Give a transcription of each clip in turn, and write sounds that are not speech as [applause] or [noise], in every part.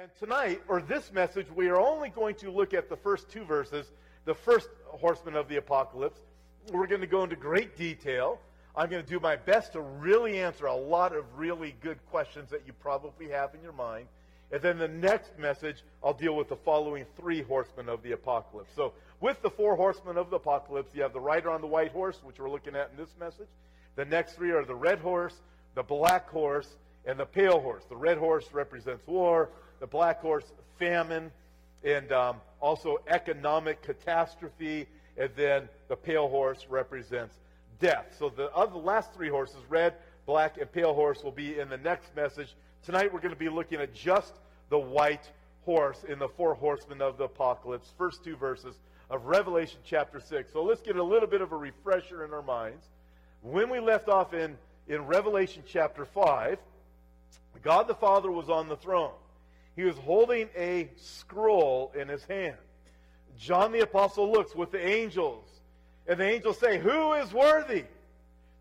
And tonight, or this message, we are only going to look at the first two verses, the first horseman of the apocalypse. We're going to go into great detail. I'm going to do my best to really answer a lot of really good questions that you probably have in your mind. And then the next message, I'll deal with the following three horsemen of the apocalypse. So, with the four horsemen of the apocalypse, you have the rider on the white horse, which we're looking at in this message. The next three are the red horse, the black horse, and the pale horse. The red horse represents war, the black horse, famine, and um, also economic catastrophe, and then the pale horse represents death. So the other last three horses, red, black, and pale horse, will be in the next message. Tonight we're going to be looking at just the white horse in the four horsemen of the apocalypse, first two verses of Revelation chapter 6. So let's get a little bit of a refresher in our minds. When we left off in, in Revelation chapter 5, God the Father was on the throne. He was holding a scroll in his hand. John the Apostle looks with the angels, and the angels say, Who is worthy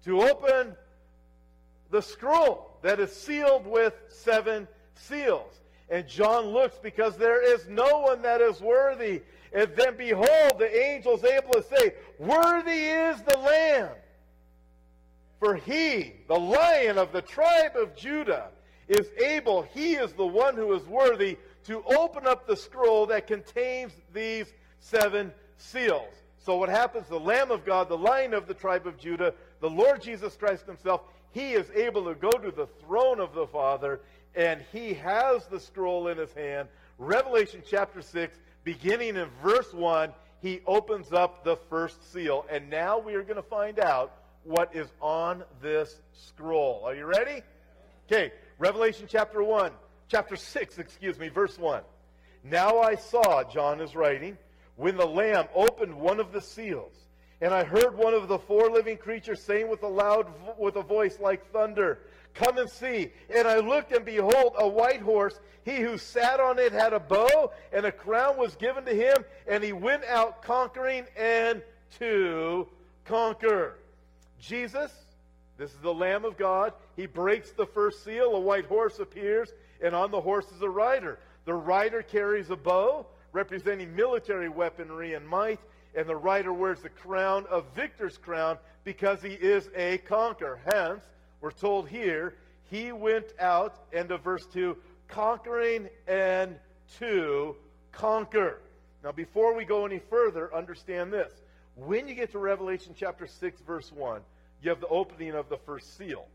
to open the scroll that is sealed with seven seals? And John looks because there is no one that is worthy. And then behold, the angels able to say, Worthy is the Lamb. For he, the lion of the tribe of Judah, is able, he is the one who is worthy to open up the scroll that contains these seven seals. So what happens? The Lamb of God, the Lion of the tribe of Judah, the Lord Jesus Christ himself, he is able to go to the throne of the Father, and he has the scroll in his hand. Revelation chapter 6, beginning in verse 1, he opens up the first seal. And now we are going to find out what is on this scroll. Are you ready? Okay, Revelation chapter 1, chapter 6, excuse me, verse 1. Now I saw, John is writing, when the Lamb opened one of the seals, and I heard one of the four living creatures saying with a loud, with a voice like thunder, Come and see. And I looked, and behold, a white horse. He who sat on it had a bow, and a crown was given to him, and he went out conquering and to conquer. Jesus this is the Lamb of God. He breaks the first seal. A white horse appears, and on the horse is a rider. The rider carries a bow, representing military weaponry and might, and the rider wears the crown of victor's crown because he is a conqueror. Hence, we're told here, he went out, end of verse 2, conquering and to conquer. Now, before we go any further, understand this. When you get to Revelation chapter 6, verse 1, you have the opening of the first seal.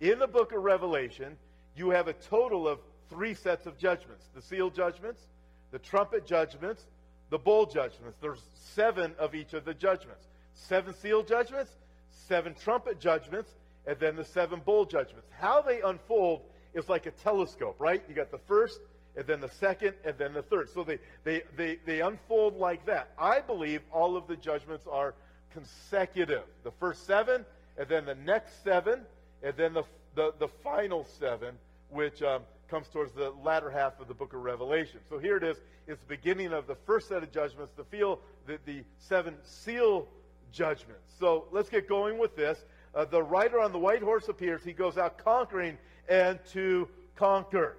In the book of Revelation, you have a total of three sets of judgments the seal judgments, the trumpet judgments, the bowl judgments. There's seven of each of the judgments. Seven seal judgments, seven trumpet judgments, and then the seven bowl judgments. How they unfold is like a telescope, right? You got the first, and then the second, and then the third. So they, they, they, they unfold like that. I believe all of the judgments are consecutive. The first seven, and then the next seven, and then the, the, the final seven, which um, comes towards the latter half of the book of Revelation. So here it is. It's the beginning of the first set of judgments, the, feel, the, the seven seal judgments. So let's get going with this. Uh, the rider on the white horse appears. He goes out conquering and to conquer.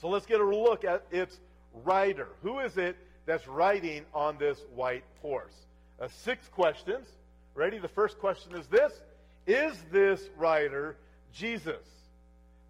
So let's get a look at its rider. Who is it that's riding on this white horse? Uh, six questions. Ready? The first question is this Is this rider Jesus?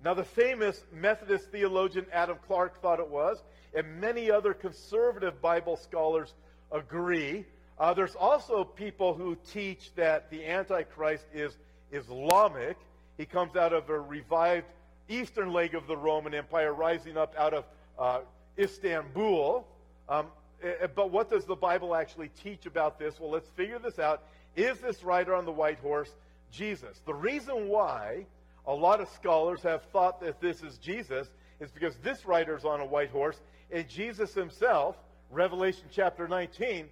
Now, the famous Methodist theologian Adam Clarke thought it was, and many other conservative Bible scholars agree. Uh, there's also people who teach that the Antichrist is Islamic. He comes out of a revived eastern leg of the Roman Empire, rising up out of uh, Istanbul. Um, eh, eh, but what does the Bible actually teach about this? Well, let's figure this out. Is this rider on the white horse Jesus? The reason why a lot of scholars have thought that this is Jesus is because this rider is on a white horse, and Jesus himself, Revelation chapter 19,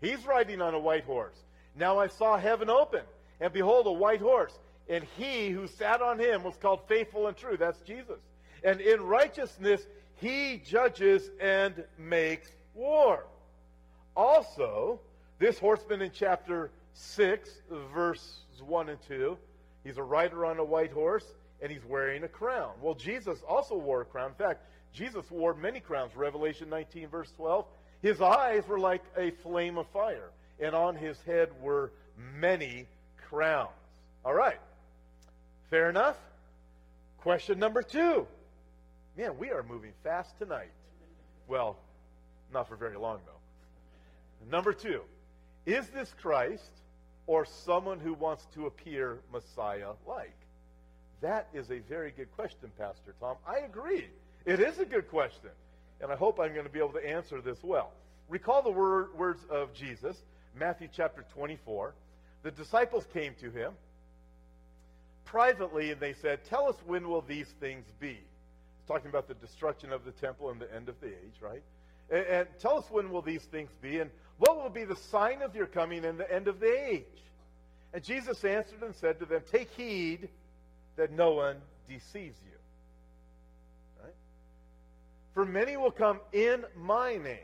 he's riding on a white horse. Now I saw heaven open, and behold, a white horse, and he who sat on him was called faithful and true. That's Jesus. And in righteousness, he judges and makes war. Also, this horseman in chapter 6, verses 1 and 2, he's a rider on a white horse and he's wearing a crown. Well, Jesus also wore a crown. In fact, Jesus wore many crowns. Revelation 19, verse 12. His eyes were like a flame of fire, and on his head were many crowns. All right. Fair enough? Question number two. Man, we are moving fast tonight. Well, not for very long, though. Number two. Is this Christ or someone who wants to appear Messiah like? That is a very good question, Pastor Tom. I agree. It is a good question. And I hope I'm going to be able to answer this well. Recall the word, words of Jesus, Matthew chapter 24. The disciples came to him privately and they said, Tell us when will these things be? It's talking about the destruction of the temple and the end of the age, right? And, and tell us when will these things be, and what will be the sign of your coming and the end of the age? And Jesus answered and said to them, Take heed that no one deceives you. Right? For many will come in my name,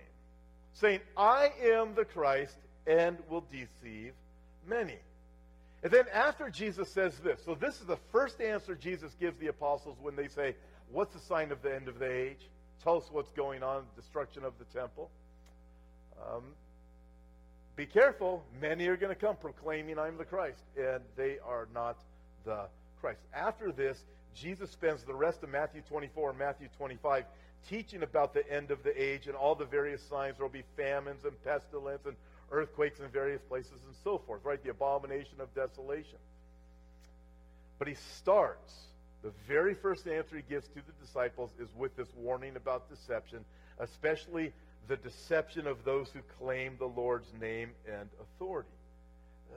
saying, I am the Christ, and will deceive many. And then after Jesus says this, so this is the first answer Jesus gives the apostles when they say, What's the sign of the end of the age? Tell us what's going on, destruction of the temple. Um, be careful. Many are going to come proclaiming I'm the Christ, and they are not the Christ. After this, Jesus spends the rest of Matthew 24 and Matthew 25 teaching about the end of the age and all the various signs. There will be famines and pestilence and earthquakes in various places and so forth, right? The abomination of desolation. But he starts, the very first answer he gives to the disciples is with this warning about deception, especially the deception of those who claim the Lord's name and authority.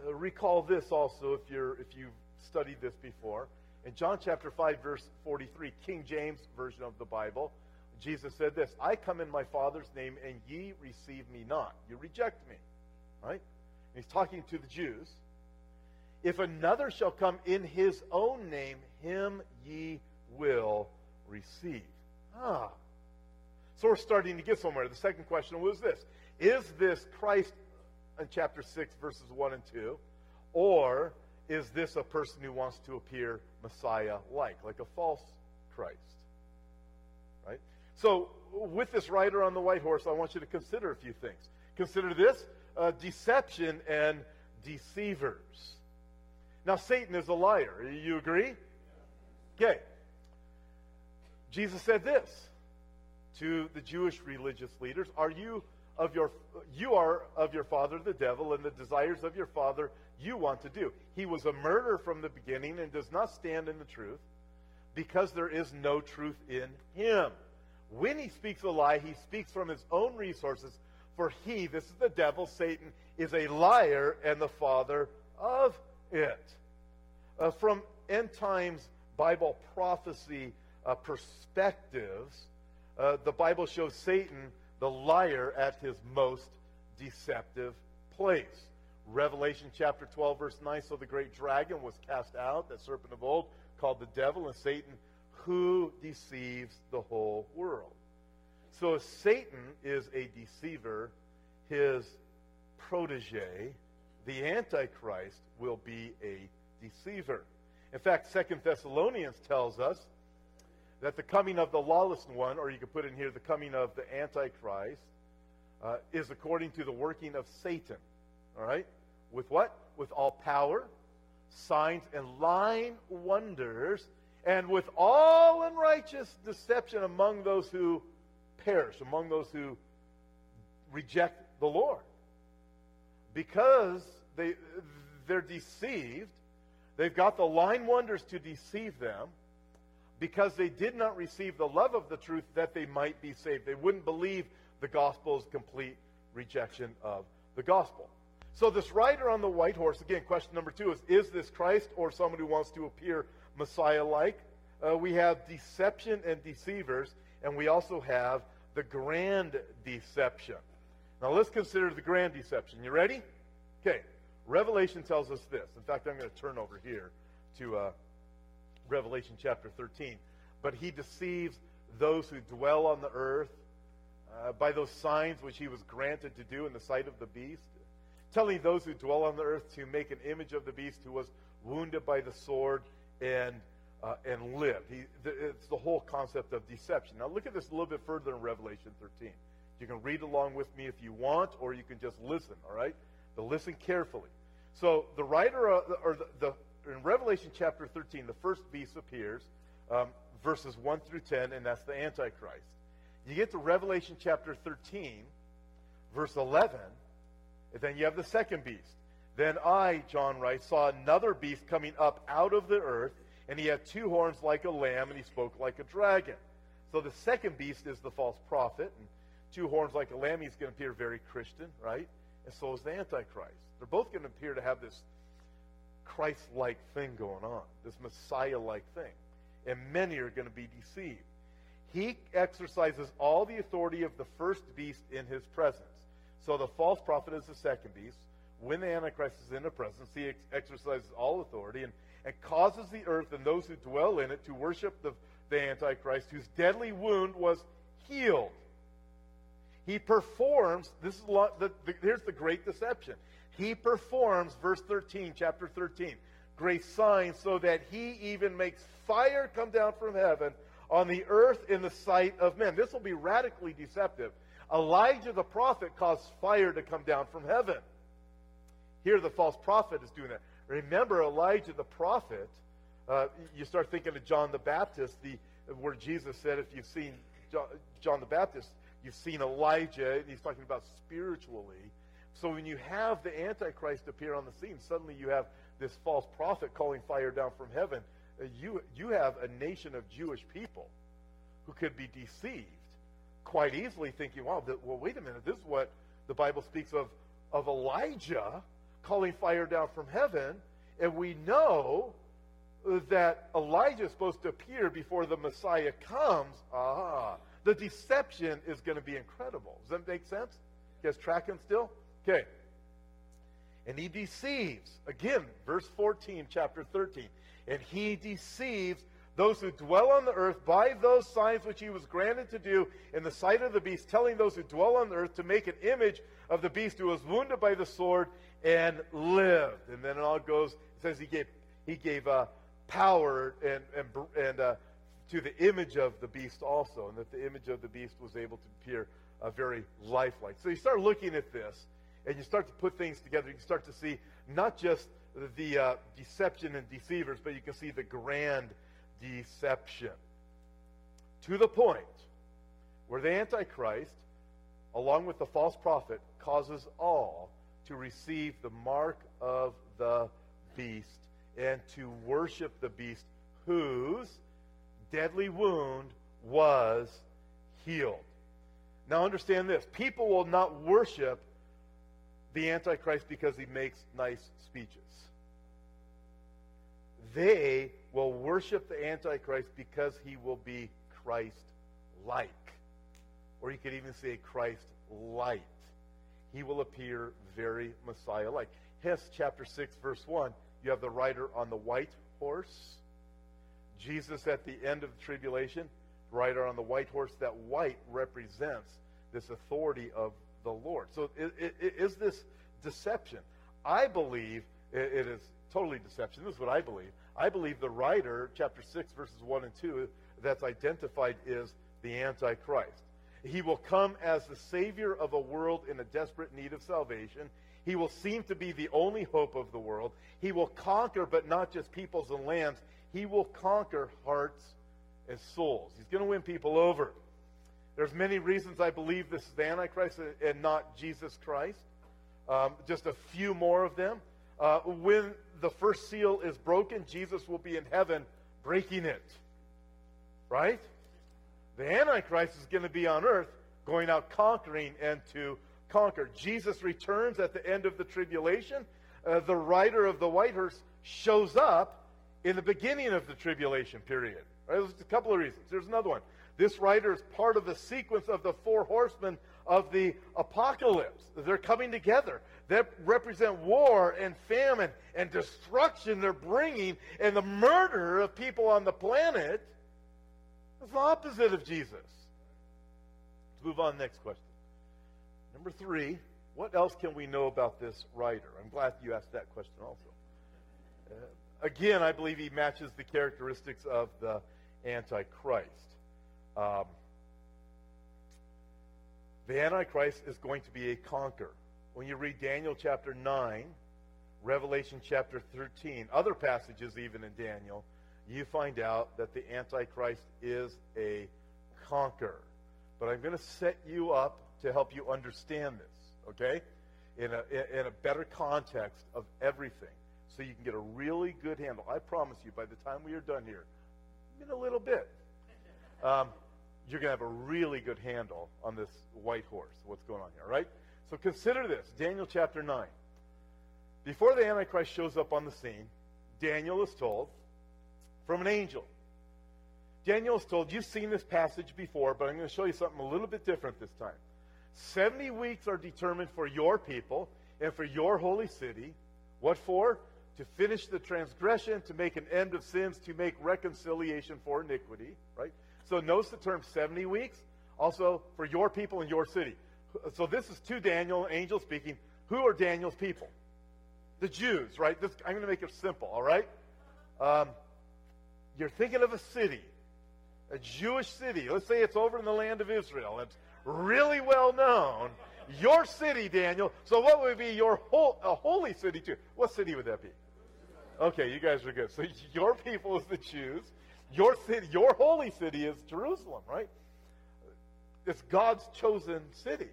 Uh, recall this also if you're if you've studied this before. In John chapter 5 verse 43, King James version of the Bible, Jesus said this, I come in my Father's name and ye receive me not. You reject me. Right? And he's talking to the Jews. If another shall come in his own name, him ye will receive. Ah, so we're starting to get somewhere. The second question was this Is this Christ in chapter 6, verses 1 and 2? Or is this a person who wants to appear Messiah like, like a false Christ? Right? So, with this rider on the white horse, I want you to consider a few things. Consider this uh, deception and deceivers. Now, Satan is a liar. You agree? Okay. Jesus said this to the Jewish religious leaders, "Are you of your you are of your father the devil and the desires of your father you want to do." He was a murderer from the beginning and does not stand in the truth because there is no truth in him. When he speaks a lie, he speaks from his own resources, for he, this is the devil, Satan, is a liar and the father of it. Uh, from end times Bible prophecy uh, perspectives, uh, the Bible shows Satan, the liar, at his most deceptive place. Revelation chapter 12, verse 9 So the great dragon was cast out, that serpent of old, called the devil and Satan, who deceives the whole world. So Satan is a deceiver, his protege, the Antichrist, will be a deceiver. In fact, Second Thessalonians tells us that the coming of the lawless one, or you could put in here the coming of the Antichrist, uh, is according to the working of Satan. All right? With what? With all power, signs, and lying wonders, and with all unrighteous deception among those who perish, among those who reject the Lord. Because they, they're deceived, they've got the lying wonders to deceive them because they did not receive the love of the truth that they might be saved. They wouldn't believe the gospel's complete rejection of the gospel. So this rider on the white horse, again, question number two is, is this Christ or someone who wants to appear Messiah-like? Uh, we have deception and deceivers, and we also have the grand deception. Now let's consider the grand deception. You ready? Okay. Revelation tells us this. In fact, I'm going to turn over here to uh, Revelation chapter 13. But he deceives those who dwell on the earth uh, by those signs which he was granted to do in the sight of the beast, telling those who dwell on the earth to make an image of the beast who was wounded by the sword and uh, and lived. He, it's the whole concept of deception. Now, look at this a little bit further in Revelation 13. You can read along with me if you want, or you can just listen, all right? But listen carefully. So, the writer, uh, or the, the, in Revelation chapter 13, the first beast appears, um, verses 1 through 10, and that's the Antichrist. You get to Revelation chapter 13, verse 11, and then you have the second beast. Then I, John writes, saw another beast coming up out of the earth, and he had two horns like a lamb, and he spoke like a dragon. So the second beast is the false prophet, and two horns like a lamb, he's going to appear very Christian, right? And so is the Antichrist. They're both going to appear to have this Christ like thing going on, this Messiah like thing. And many are going to be deceived. He exercises all the authority of the first beast in his presence. So the false prophet is the second beast. When the Antichrist is in the presence, he ex- exercises all authority and, and causes the earth and those who dwell in it to worship the, the Antichrist, whose deadly wound was healed. He performs, this is the, the, here's the great deception. He performs, verse 13, chapter 13, great signs so that he even makes fire come down from heaven on the earth in the sight of men. This will be radically deceptive. Elijah the prophet caused fire to come down from heaven. Here, the false prophet is doing that. Remember, Elijah the prophet, uh, you start thinking of John the Baptist, the, where Jesus said, if you've seen John, John the Baptist, you've seen Elijah, and he's talking about spiritually. So when you have the Antichrist appear on the scene, suddenly you have this false prophet calling fire down from heaven. Uh, you, you have a nation of Jewish people who could be deceived quite easily, thinking, wow, well, wait a minute, this is what the Bible speaks of, of Elijah calling fire down from heaven. And we know that Elijah is supposed to appear before the Messiah comes. Ah, the deception is going to be incredible. Does that make sense? You guys tracking still? Okay. And he deceives. Again, verse 14, chapter 13. And he deceives those who dwell on the earth by those signs which he was granted to do in the sight of the beast, telling those who dwell on the earth to make an image of the beast who was wounded by the sword and lived. And then it all goes, it says he gave, he gave uh, power and, and, and uh, to the image of the beast also, and that the image of the beast was able to appear uh, very lifelike. So you start looking at this, and you start to put things together. You start to see not just the uh, deception and deceivers, but you can see the grand deception. To the point where the Antichrist, along with the false prophet, causes all to receive the mark of the beast and to worship the beast whose deadly wound was healed. Now understand this people will not worship the Antichrist because he makes nice speeches. They will worship the Antichrist because he will be Christ like. Or you could even say Christ light. He will appear very Messiah like. Hence, chapter 6, verse 1, you have the rider on the white horse. Jesus at the end of the tribulation, rider on the white horse. That white represents this authority of the Lord. So it, is this deception. I believe it, is totally deception. This is what I believe. I believe the writer, chapter 6, verses 1 and 2, that's identified is the Antichrist. He will come as the Savior of a world in a desperate need of salvation. He will seem to be the only hope of the world. He will conquer, but not just peoples and lands. He will conquer hearts and souls. He's going to win people over. There's many reasons I believe this is the Antichrist and not Jesus Christ. Um, just a few more of them. Uh, when the first seal is broken, Jesus will be in heaven breaking it. Right? The Antichrist is going to be on earth going out conquering and to conquer. Jesus returns at the end of the tribulation. Uh, the rider of the white horse shows up in the beginning of the tribulation period. Right? There's a couple of reasons. There's another one. This rider is part of the sequence of the four horsemen of the apocalypse. They're coming together. They represent war and famine and destruction they're bringing and the murder of people on the planet. It's the opposite of Jesus. Let's move on next question. Number three, what else can we know about this rider? I'm glad you asked that question also. Uh, again, I believe he matches the characteristics of the Antichrist. Um, the Antichrist is going to be a conqueror. When you read Daniel chapter 9, Revelation chapter 13, other passages even in Daniel, you find out that the Antichrist is a conqueror. But I'm going to set you up to help you understand this, okay? In a, in a better context of everything. So you can get a really good handle. I promise you, by the time we are done here, in a little bit, um, you're going to have a really good handle on this white horse, what's going on here, all right? So consider this Daniel chapter 9. Before the Antichrist shows up on the scene, Daniel is told from an angel. Daniel is told, You've seen this passage before, but I'm going to show you something a little bit different this time. 70 weeks are determined for your people and for your holy city. What for? To finish the transgression, to make an end of sins, to make reconciliation for iniquity, right? So notice the term 70 weeks, also for your people in your city. So this is to Daniel, angel speaking. Who are Daniel's people? The Jews, right? This, I'm going to make it simple, all right? Um, you're thinking of a city, a Jewish city. Let's say it's over in the land of Israel. It's really well known. Your city, Daniel. So what would be your whole, a holy city too? What city would that be? Okay, you guys are good. So [laughs] your people is the Jews. Your city, your holy city is Jerusalem, right? It's God's chosen city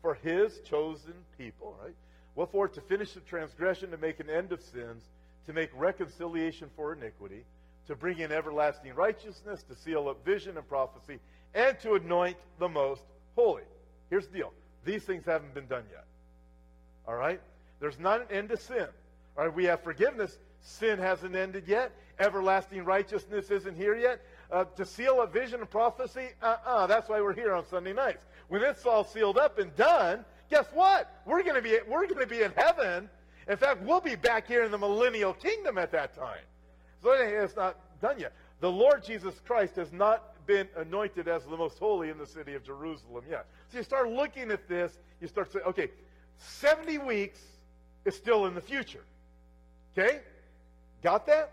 for his chosen people, right? What for? To finish the transgression, to make an end of sins, to make reconciliation for iniquity, to bring in everlasting righteousness, to seal up vision and prophecy, and to anoint the most holy. Here's the deal. These things haven't been done yet. All right? There's not an end to sin. All right, we have forgiveness. Sin hasn't ended yet. Everlasting righteousness isn't here yet. Uh, to seal a vision and prophecy, uh-uh. That's why we're here on Sunday nights. When it's all sealed up and done, guess what? We're going to be we're going to be in heaven. In fact, we'll be back here in the millennial kingdom at that time. So it's not done yet. The Lord Jesus Christ has not been anointed as the most holy in the city of Jerusalem yet. So you start looking at this, you start saying, okay, 70 weeks is still in the future. Okay? Got that?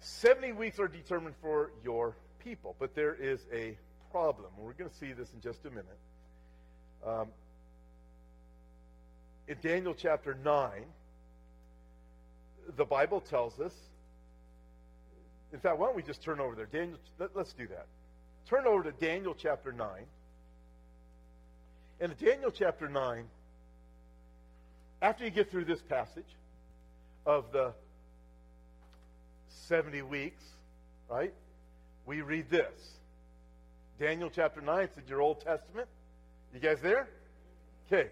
70 weeks are determined for your people, but there is a problem. We're going to see this in just a minute. Um, in Daniel chapter 9, the Bible tells us. In fact, why don't we just turn over there? Daniel, let, us do that. Turn over to Daniel chapter 9. And in Daniel chapter 9, after you get through this passage of the 70 weeks, right? We read this. Daniel chapter 9, it's in your Old Testament. You guys there? Okay.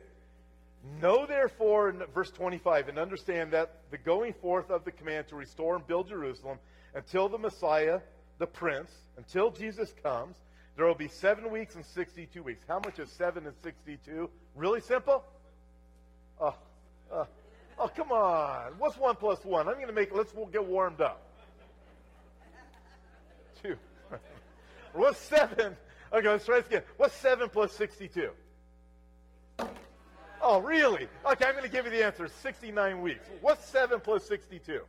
Know therefore, in verse 25, and understand that the going forth of the command to restore and build Jerusalem until the Messiah, the Prince, until Jesus comes, there will be seven weeks and 62 weeks. How much is seven and 62? Really simple? Oh, uh, oh, come on. What's one plus one? I'm going to make, let's get warmed up. Two. [laughs] What's seven? Okay, let's try this again. What's seven plus 62? Oh, really? Okay, I'm going to give you the answer. 69 weeks. What's 7 plus 62?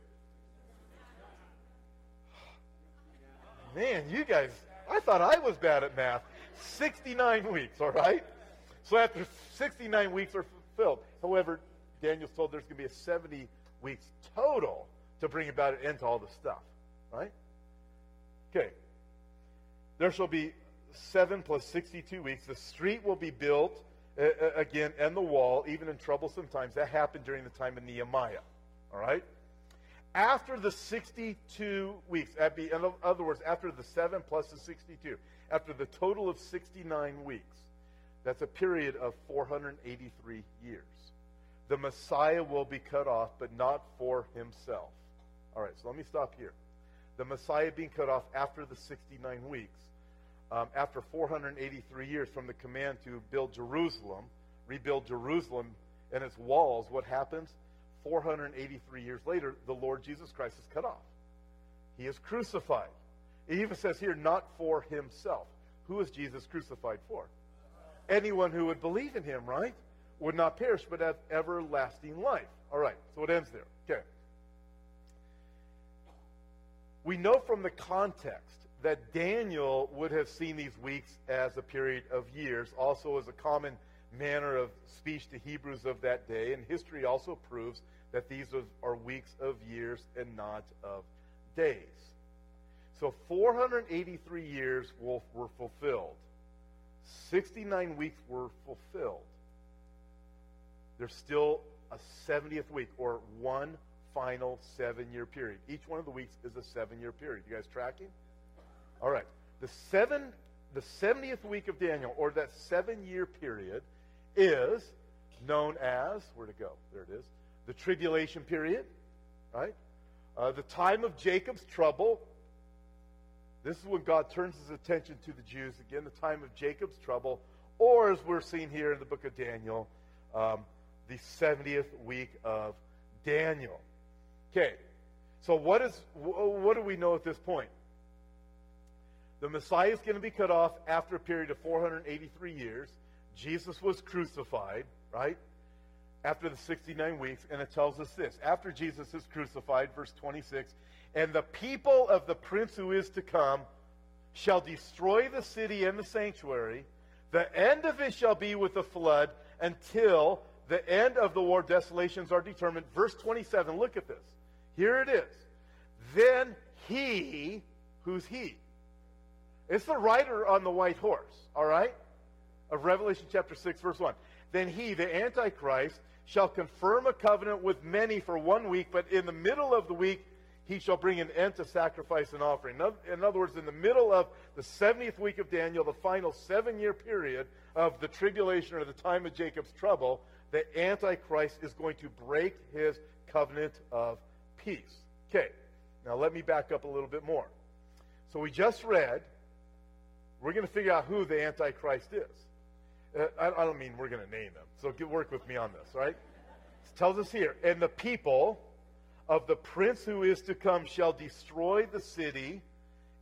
[sighs] Man, you guys, I thought I was bad at math. 69 weeks, all right? So after 69 weeks are fulfilled. However, Daniel's told there's going to be a 70 weeks total to bring about an end to all this stuff, right? Okay. There shall be 7 plus 62 weeks. The street will be built uh, again, and the wall, even in troublesome times. That happened during the time of Nehemiah. All right? After the 62 weeks, in other words, after the 7 plus the 62, after the total of 69 weeks, that's a period of 483 years. The Messiah will be cut off, but not for himself. All right, so let me stop here. The Messiah being cut off after the 69 weeks um, after 483 years from the command to build Jerusalem, rebuild Jerusalem and its walls, what happens? 483 years later, the Lord Jesus Christ is cut off. He is crucified. It even says here, not for himself. Who is Jesus crucified for? Anyone who would believe in him, right? Would not perish, but have everlasting life. All right, so it ends there. Okay. We know from the context that Daniel would have seen these weeks as a period of years, also as a common manner of speech to Hebrews of that day. And history also proves that these are weeks of years and not of days. So 483 years were fulfilled. 69 weeks were fulfilled. There's still a 70th week or one final seven year period. Each one of the weeks is a seven year period. You guys tracking? All right. The seven the 70th week of Daniel, or that seven year period, is known as where to go? There it is. The tribulation period, right? Uh, the time of Jacob's trouble. This is when God turns his attention to the Jews again, the time of Jacob's trouble, or as we're seeing here in the book of Daniel, um, the 70th week of Daniel. Okay, so what is what do we know at this point? The Messiah is going to be cut off after a period of 483 years. Jesus was crucified, right? After the 69 weeks, and it tells us this. After Jesus is crucified, verse 26, and the people of the prince who is to come shall destroy the city and the sanctuary. The end of it shall be with a flood until the end of the war desolations are determined. Verse 27, look at this. Here it is. Then he, who's he? It's the rider on the white horse, all right? Of Revelation chapter 6, verse 1. Then he, the Antichrist, shall confirm a covenant with many for one week, but in the middle of the week he shall bring an end to sacrifice and offering. In other words, in the middle of the 70th week of Daniel, the final seven year period of the tribulation or the time of Jacob's trouble, the Antichrist is going to break his covenant of peace. Okay, now let me back up a little bit more. So we just read, we're going to figure out who the Antichrist is. Uh, I, I, don't mean we're going to name them. So get, work with me on this, right? It tells us here, and the people of the prince who is to come shall destroy the city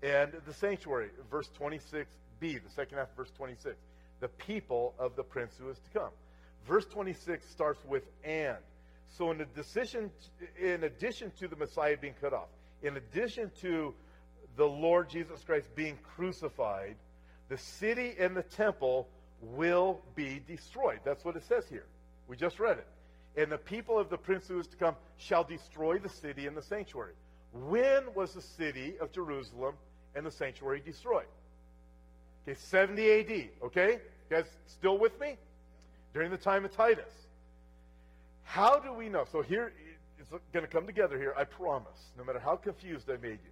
and the sanctuary. Verse 26b, the second half of verse 26. The people of the prince who is to come. Verse 26 starts with and. So in addition, in addition to the Messiah being cut off, in addition to the Lord Jesus Christ being crucified, the city and the temple will be destroyed. That's what it says here. We just read it. And the people of the prince who is to come shall destroy the city and the sanctuary. When was the city of Jerusalem and the sanctuary destroyed? Okay, 70 AD. Okay? You guys still with me? During the time of Titus. How do we know? So here, it's going to come together here, I promise, no matter how confused I made you.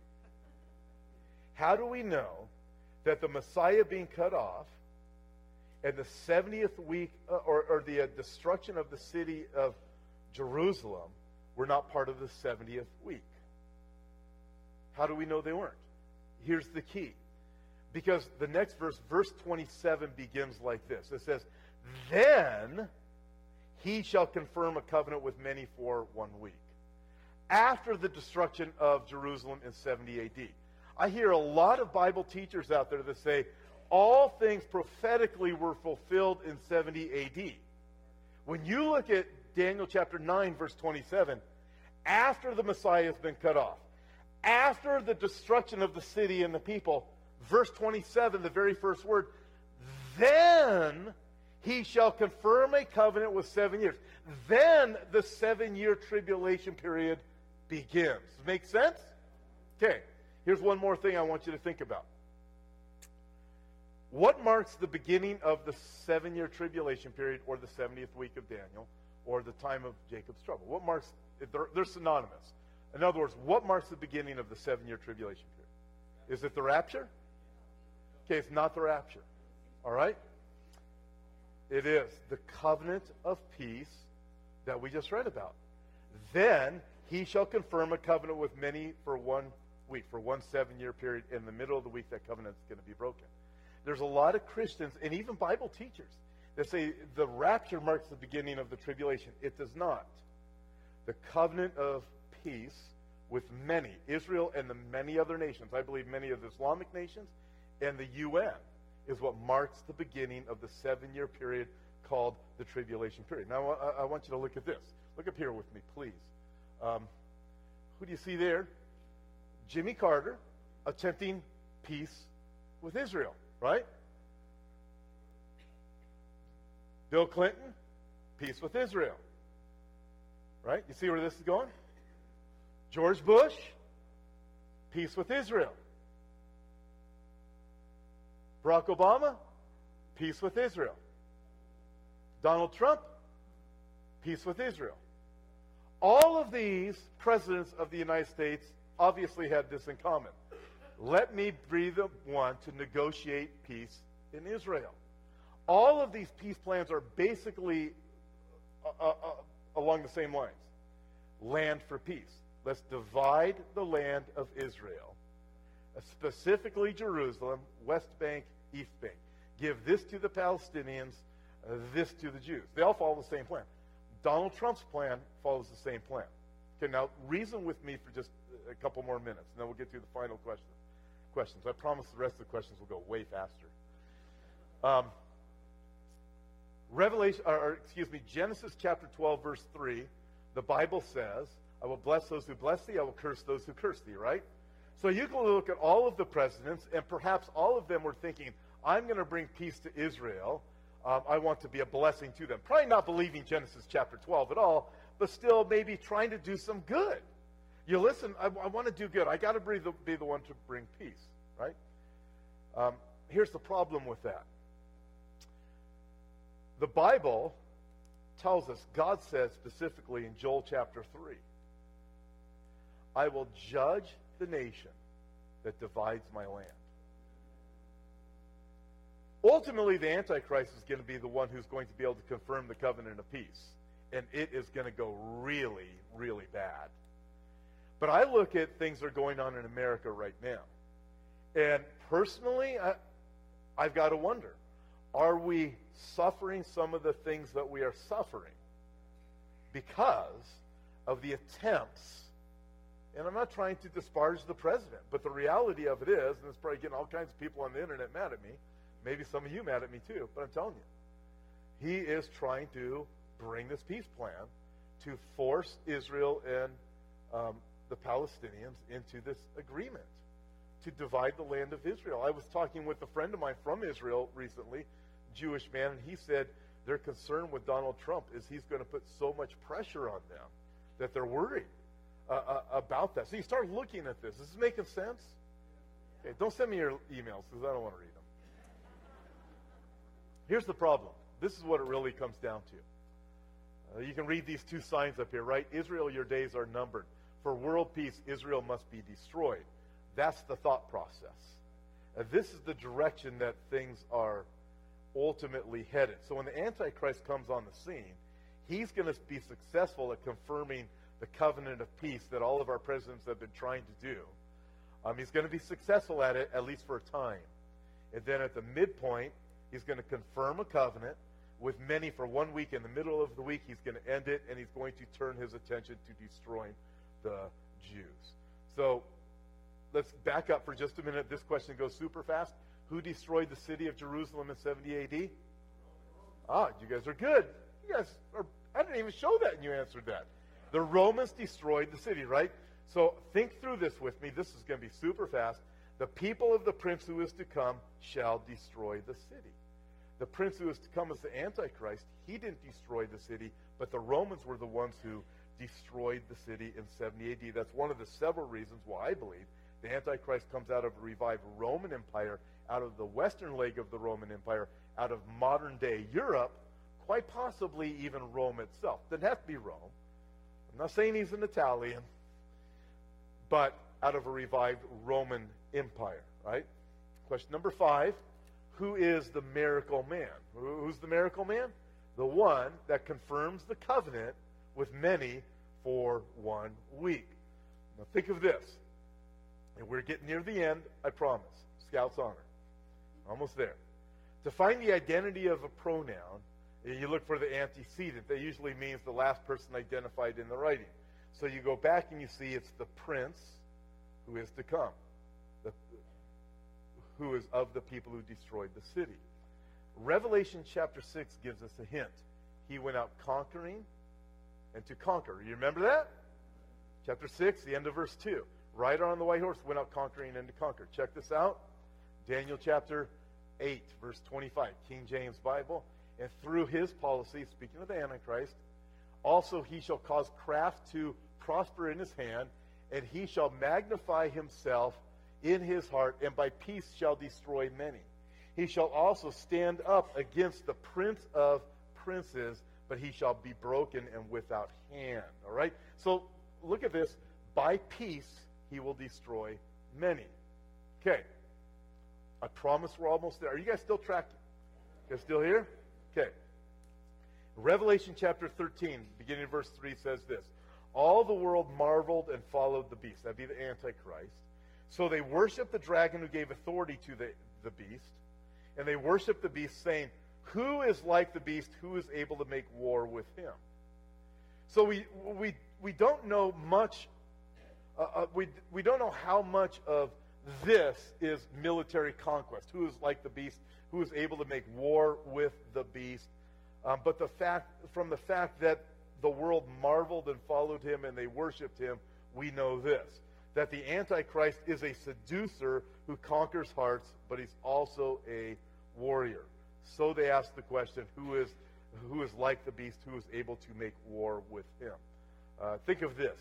How do we know that the Messiah being cut off and the 70th week, uh, or, or the uh, destruction of the city of Jerusalem were not part of the 70th week. How do we know they weren't? Here's the key. Because the next verse, verse 27, begins like this it says, Then he shall confirm a covenant with many for one week. After the destruction of Jerusalem in 70 AD. I hear a lot of Bible teachers out there that say, all things prophetically were fulfilled in 70 AD. When you look at Daniel chapter 9, verse 27, after the Messiah has been cut off, after the destruction of the city and the people, verse 27, the very first word, then he shall confirm a covenant with seven years. Then the seven year tribulation period begins. Make sense? Okay, here's one more thing I want you to think about. What marks the beginning of the seven year tribulation period or the 70th week of Daniel or the time of Jacob's trouble? What marks, they're, they're synonymous. In other words, what marks the beginning of the seven year tribulation period? Is it the rapture? Okay, it's not the rapture. All right? It is the covenant of peace that we just read about. Then he shall confirm a covenant with many for one week, for one seven year period. In the middle of the week, that covenant is going to be broken. There's a lot of Christians and even Bible teachers that say the rapture marks the beginning of the tribulation. It does not. The covenant of peace with many, Israel and the many other nations, I believe many of the Islamic nations and the UN, is what marks the beginning of the seven year period called the tribulation period. Now, I, I want you to look at this. Look up here with me, please. Um, who do you see there? Jimmy Carter attempting peace with Israel, right? Bill Clinton, peace with Israel. Right? You see where this is going? George Bush, peace with Israel. Barack Obama, peace with Israel. Donald Trump, peace with Israel. All of these presidents of the United States obviously had this in common. Let me be the one to negotiate peace in Israel. All of these peace plans are basically uh, uh, uh, along the same lines land for peace. Let's divide the land of Israel, specifically Jerusalem, West Bank, East Bank. Give this to the Palestinians, uh, this to the Jews. They all follow the same plan. Donald Trump's plan follows the same plan. Okay, now reason with me for just a couple more minutes, and then we'll get to the final question. Questions. I promise the rest of the questions will go way faster. Um, Revelation, or, or excuse me, Genesis chapter 12, verse 3, the Bible says, I will bless those who bless thee, I will curse those who curse thee, right? So you can look at all of the presidents, and perhaps all of them were thinking, I'm going to bring peace to Israel. Um, I want to be a blessing to them. Probably not believing Genesis chapter 12 at all, but still maybe trying to do some good. You listen, I, I want to do good. I got to be the, be the one to bring peace, right? Um, here's the problem with that the Bible tells us, God says specifically in Joel chapter 3, I will judge the nation that divides my land. Ultimately, the Antichrist is going to be the one who's going to be able to confirm the covenant of peace. And it is going to go really, really bad. But I look at things that are going on in America right now. And personally, I, I've got to wonder are we suffering some of the things that we are suffering because of the attempts? And I'm not trying to disparage the president, but the reality of it is, and it's probably getting all kinds of people on the internet mad at me, maybe some of you mad at me too, but I'm telling you, he is trying to bring this peace plan to force Israel and um, the Palestinians into this agreement to divide the land of Israel. I was talking with a friend of mine from Israel recently, Jewish man, and he said their concern with Donald Trump is he's going to put so much pressure on them that they're worried uh, uh, about that. So you start looking at this. Is this making sense? Okay, don't send me your emails because I don't want to read them. Here's the problem. This is what it really comes down to. Uh, you can read these two signs up here, right? Israel, your days are numbered. For world peace, Israel must be destroyed. That's the thought process. Uh, this is the direction that things are ultimately headed. So when the Antichrist comes on the scene, he's going to be successful at confirming the covenant of peace that all of our presidents have been trying to do. Um, he's going to be successful at it, at least for a time. And then at the midpoint, he's going to confirm a covenant with many for one week. In the middle of the week, he's going to end it, and he's going to turn his attention to destroying the Jews. So let's back up for just a minute. This question goes super fast. Who destroyed the city of Jerusalem in 70 AD? Ah, you guys are good. You guys are, I didn't even show that and you answered that. The Romans destroyed the city, right? So think through this with me. This is going to be super fast. The people of the prince who is to come shall destroy the city. The prince who is to come is the Antichrist. He didn't destroy the city, but the Romans were the ones who destroyed the city in 70 AD. That's one of the several reasons why I believe the Antichrist comes out of a revived Roman Empire, out of the western leg of the Roman Empire, out of modern day Europe, quite possibly even Rome itself. Doesn't have to be Rome. I'm not saying he's an Italian, but out of a revived Roman Empire, right? Question number five Who is the miracle man? Who's the miracle man? The one that confirms the covenant with many for one week. Now think of this and we're getting near the end, I promise. Scout's honor. Almost there. To find the identity of a pronoun, you look for the antecedent. That usually means the last person identified in the writing. So you go back and you see it's the prince who is to come, the, who is of the people who destroyed the city. Revelation chapter 6 gives us a hint. He went out conquering and to conquer. You remember that? Chapter 6, the end of verse 2. Rider on the white horse went out conquering and to conquer. Check this out. Daniel chapter 8, verse 25, King James Bible. And through his policy, speaking of the Antichrist, also he shall cause craft to prosper in his hand, and he shall magnify himself in his heart, and by peace shall destroy many. He shall also stand up against the prince of princes, but he shall be broken and without hand. All right? So look at this. By peace he will destroy many. Okay. I promise we're almost there. Are you guys still tracking? You guys still here? Okay. Revelation chapter 13, beginning of verse 3 says this All the world marveled and followed the beast. That'd be the Antichrist. So they worshiped the dragon who gave authority to the, the beast, and they worshiped the beast, saying, Who is like the beast? Who is able to make war with him? So we, we, we don't know much, uh, uh, we, we don't know how much of this is military conquest. Who is like the beast? Who is able to make war with the beast? Um, but the fact, from the fact that the world marveled and followed him and they worshiped him, we know this that the Antichrist is a seducer who conquers hearts, but he's also a warrior. So they ask the question who is, who is like the beast, who is able to make war with him? Uh, think of this.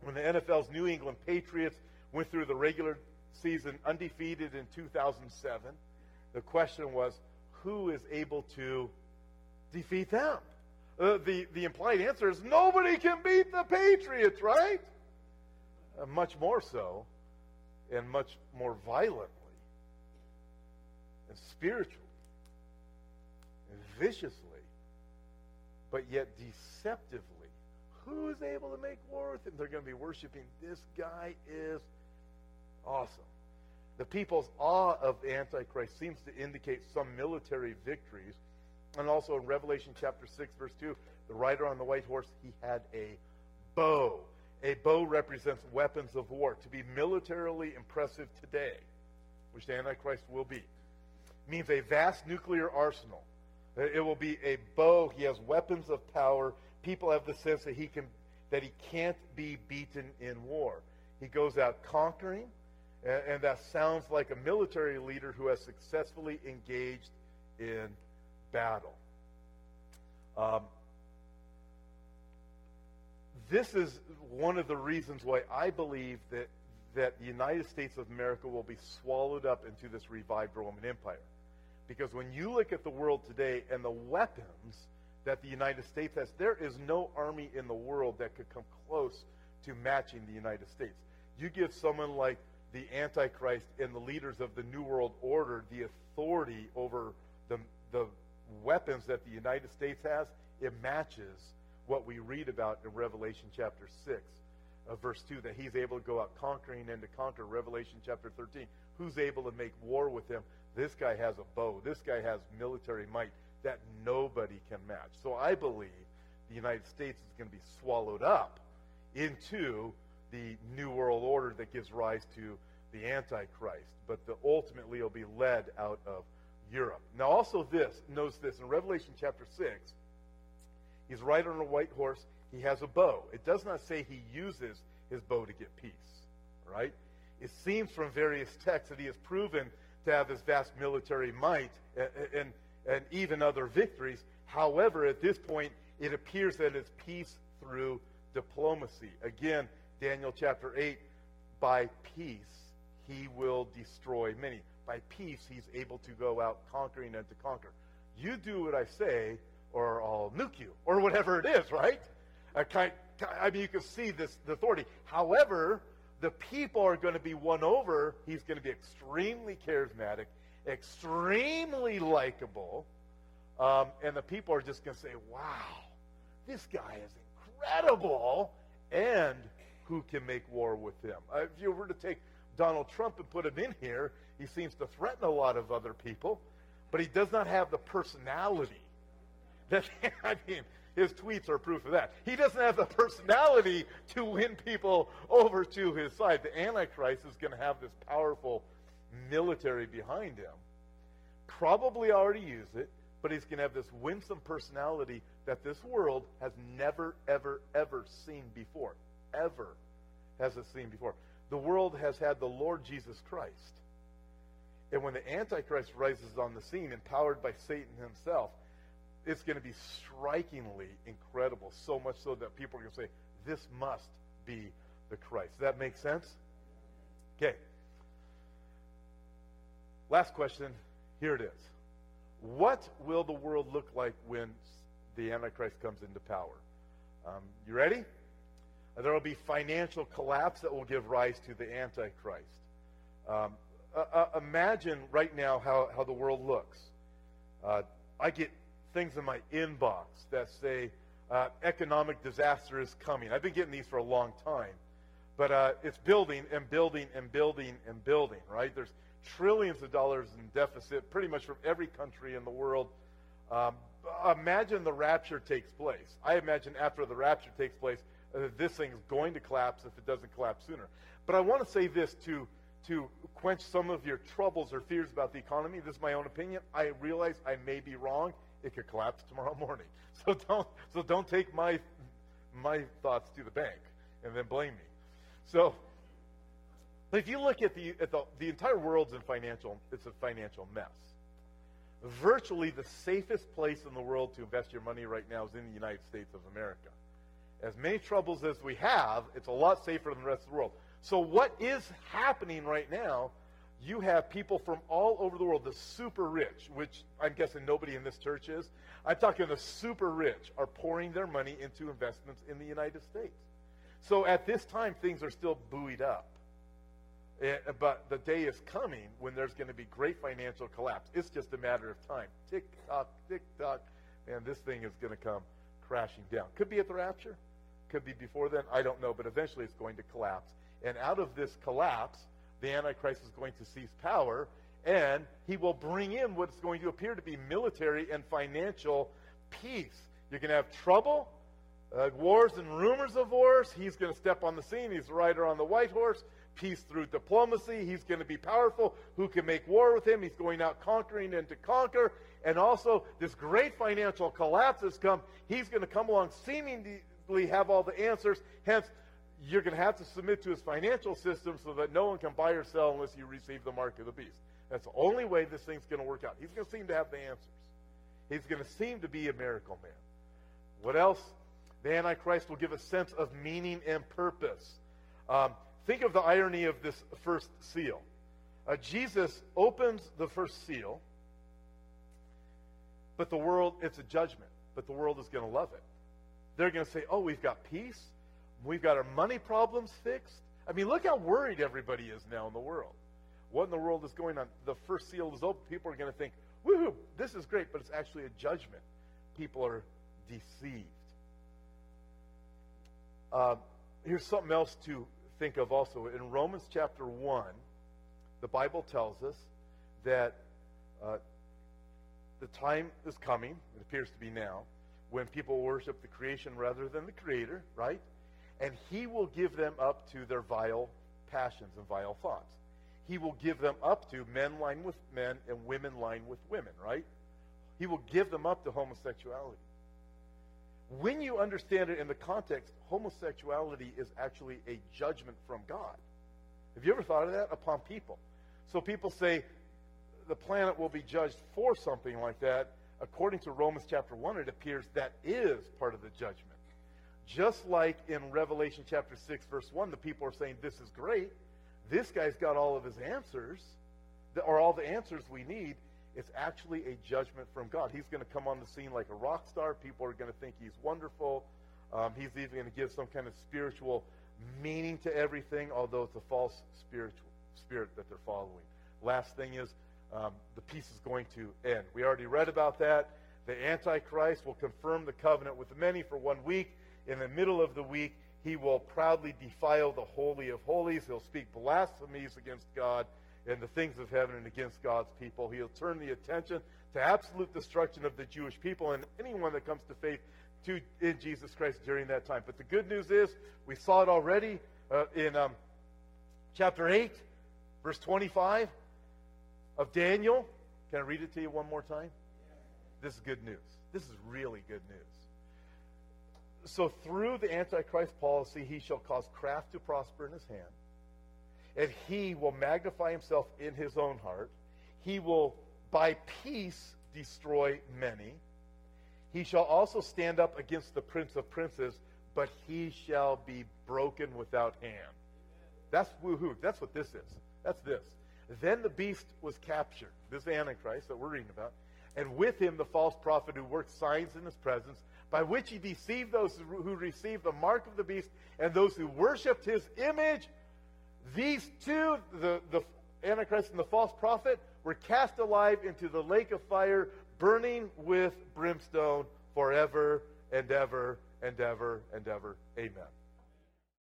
When the NFL's New England Patriots went through the regular season undefeated in 2007, the question was who is able to defeat them? Uh, the, the implied answer is nobody can beat the Patriots, right? Uh, much more so, and much more violently, and spiritually, and viciously, but yet deceptively. Who is able to make war with him? They're going to be worshiping this guy is awesome. The people's awe of the Antichrist seems to indicate some military victories. And also in Revelation chapter 6, verse 2, the rider on the white horse, he had a bow. A bow represents weapons of war. To be militarily impressive today, which the Antichrist will be, means a vast nuclear arsenal. Uh, it will be a bow. He has weapons of power. People have the sense that he can that he can't be beaten in war. He goes out conquering, and, and that sounds like a military leader who has successfully engaged in battle. Um, this is one of the reasons why I believe that, that the United States of America will be swallowed up into this revived Roman Empire. Because when you look at the world today and the weapons that the United States has, there is no army in the world that could come close to matching the United States. You give someone like the Antichrist and the leaders of the New World Order the authority over the, the weapons that the United States has, it matches what we read about in Revelation chapter 6, uh, verse 2, that he's able to go out conquering and to conquer. Revelation chapter 13, who's able to make war with him? This guy has a bow. This guy has military might that nobody can match. So I believe the United States is going to be swallowed up into the New World Order that gives rise to the Antichrist, but the, ultimately will be led out of Europe. Now, also this, notice this, in Revelation chapter 6, He's riding on a white horse. He has a bow. It does not say he uses his bow to get peace, right? It seems from various texts that he has proven to have this vast military might and, and, and even other victories. However, at this point, it appears that it's peace through diplomacy. Again, Daniel chapter 8, by peace he will destroy many. By peace he's able to go out conquering and to conquer. You do what I say, or I'll nuke you, or whatever it is, right? I mean, you can see this the authority. However, the people are going to be won over. He's going to be extremely charismatic, extremely likable, um, and the people are just going to say, "Wow, this guy is incredible!" And who can make war with him? Uh, if you were to take Donald Trump and put him in here, he seems to threaten a lot of other people, but he does not have the personality [laughs] that, I mean, his tweets are proof of that. He doesn't have the personality to win people over to his side. The Antichrist is going to have this powerful military behind him. Probably already use it, but he's going to have this winsome personality that this world has never, ever, ever seen before. Ever has it seen before. The world has had the Lord Jesus Christ. And when the Antichrist rises on the scene, empowered by Satan himself, it's going to be strikingly incredible. So much so that people are going to say, this must be the Christ. Does that make sense? Okay. Last question. Here it is. What will the world look like when the Antichrist comes into power? Um, you ready? There will be financial collapse that will give rise to the Antichrist. Um, uh, uh, imagine right now how, how the world looks. Uh, I get things in my inbox that say uh, economic disaster is coming. I've been getting these for a long time. But uh, it's building and building and building and building, right? There's trillions of dollars in deficit pretty much from every country in the world. Um, imagine the rapture takes place. I imagine after the rapture takes place, uh, this thing is going to collapse if it doesn't collapse sooner. But I want to say this to, to quench some of your troubles or fears about the economy. This is my own opinion. I realize I may be wrong. It could collapse tomorrow [laughs] morning. So don't, so don't take my, my thoughts to the bank and then blame me. So but if you look at the, at the, the entire world's in financial, it's a financial mess. Virtually the safest place in the world to invest your money right now is in the United States of America. As many troubles as we have, it's a lot safer than the rest of the world. So what is happening right now? You have people from all over the world, the super rich, which I'm guessing nobody in this church is. I'm talking the super rich are pouring their money into investments in the United States. So at this time, things are still buoyed up. It, eh, but the day is coming when there's going to be great financial collapse. It's just a matter of time. Tick tock, tick tock, and this thing is going to come crashing down. Could be at the rapture, could be before then. I don't know, but eventually it's going to collapse. And out of this collapse, the Antichrist is going to seize power, and he will bring in what's going to appear to be military and financial peace. You're going to have trouble, uh, wars and rumors of wars. He's going to step on the scene. He's the rider on the white horse peace through diplomacy. He's going to be powerful. Who can make war with him? He's going out conquering and to conquer. And also, this great financial collapse has come. He's going to come along seemingly have all the answers. Hence, you're going to have to submit to his financial system so that no one can buy or sell unless you receive the mark of the beast. That's the only way this thing's going to work out. He's going to seem to have the answers. He's going to seem to be a miracle man. What else? The Antichrist will give a sense of meaning and purpose. Um, Think of the irony of this first seal. Uh, Jesus opens the first seal, but the world, it's a judgment, but the world is going to love it. They're going to say, oh, we've got peace. We've got our money problems fixed. I mean, look how worried everybody is now in the world. What in the world is going on? The first seal is open. People are going to think, woohoo, this is great, but it's actually a judgment. People are deceived. Uh, here's something else to think of also. In Romans chapter 1, the Bible tells us that uh, the time is coming, it appears to be now, when people worship the creation rather than the creator, right? And he will give them up to their vile passions and vile thoughts. He will give them up to men lying with men and women lying with women, right? He will give them up to homosexuality when you understand it in the context, homosexuality is actually a judgment from God. Have you ever thought of that? Upon people. So people say the planet will be judged for something like that. According to Romans chapter 1, it appears that is part of the judgment. Just like in Revelation chapter 6, verse 1, the people are saying, This is great. This guy's got all of his answers, or all the answers we need. It's actually a judgment from God. He's going to come on the scene like a rock star. People are going to think he's wonderful. Um, he's even going to give some kind of spiritual meaning to everything, although it's a false spiritual spirit that they're following. Last thing is um, the peace is going to end. We already read about that. The Antichrist will confirm the covenant with many for one week. In the middle of the week, he will proudly defile the Holy of Holies. He'll speak blasphemies against God and the things of heaven and against God's people. He'll turn the attention to absolute destruction of the Jewish people and anyone that comes to faith to, in Jesus Christ during that time. But the good news is, we saw it already uh, in um, chapter 8, verse 25 of Daniel. Can I read it to you one more time? This is good news. This is really good news. So through the Antichrist policy, he shall cause craft to prosper in his hand, and he will magnify himself in his own heart. He will, by peace, destroy many. He shall also stand up against the prince of princes, but he shall be broken without hand. That's woohoo. That's what this is. That's this. Then the beast was captured. This Antichrist that we're reading about. And with him the false prophet who worked signs in his presence, by which he deceived those who received the mark of the beast and those who worshipped his image. These two, the, the Antichrist and the false prophet, were cast alive into the lake of fire, burning with brimstone forever and ever and ever and ever. Amen.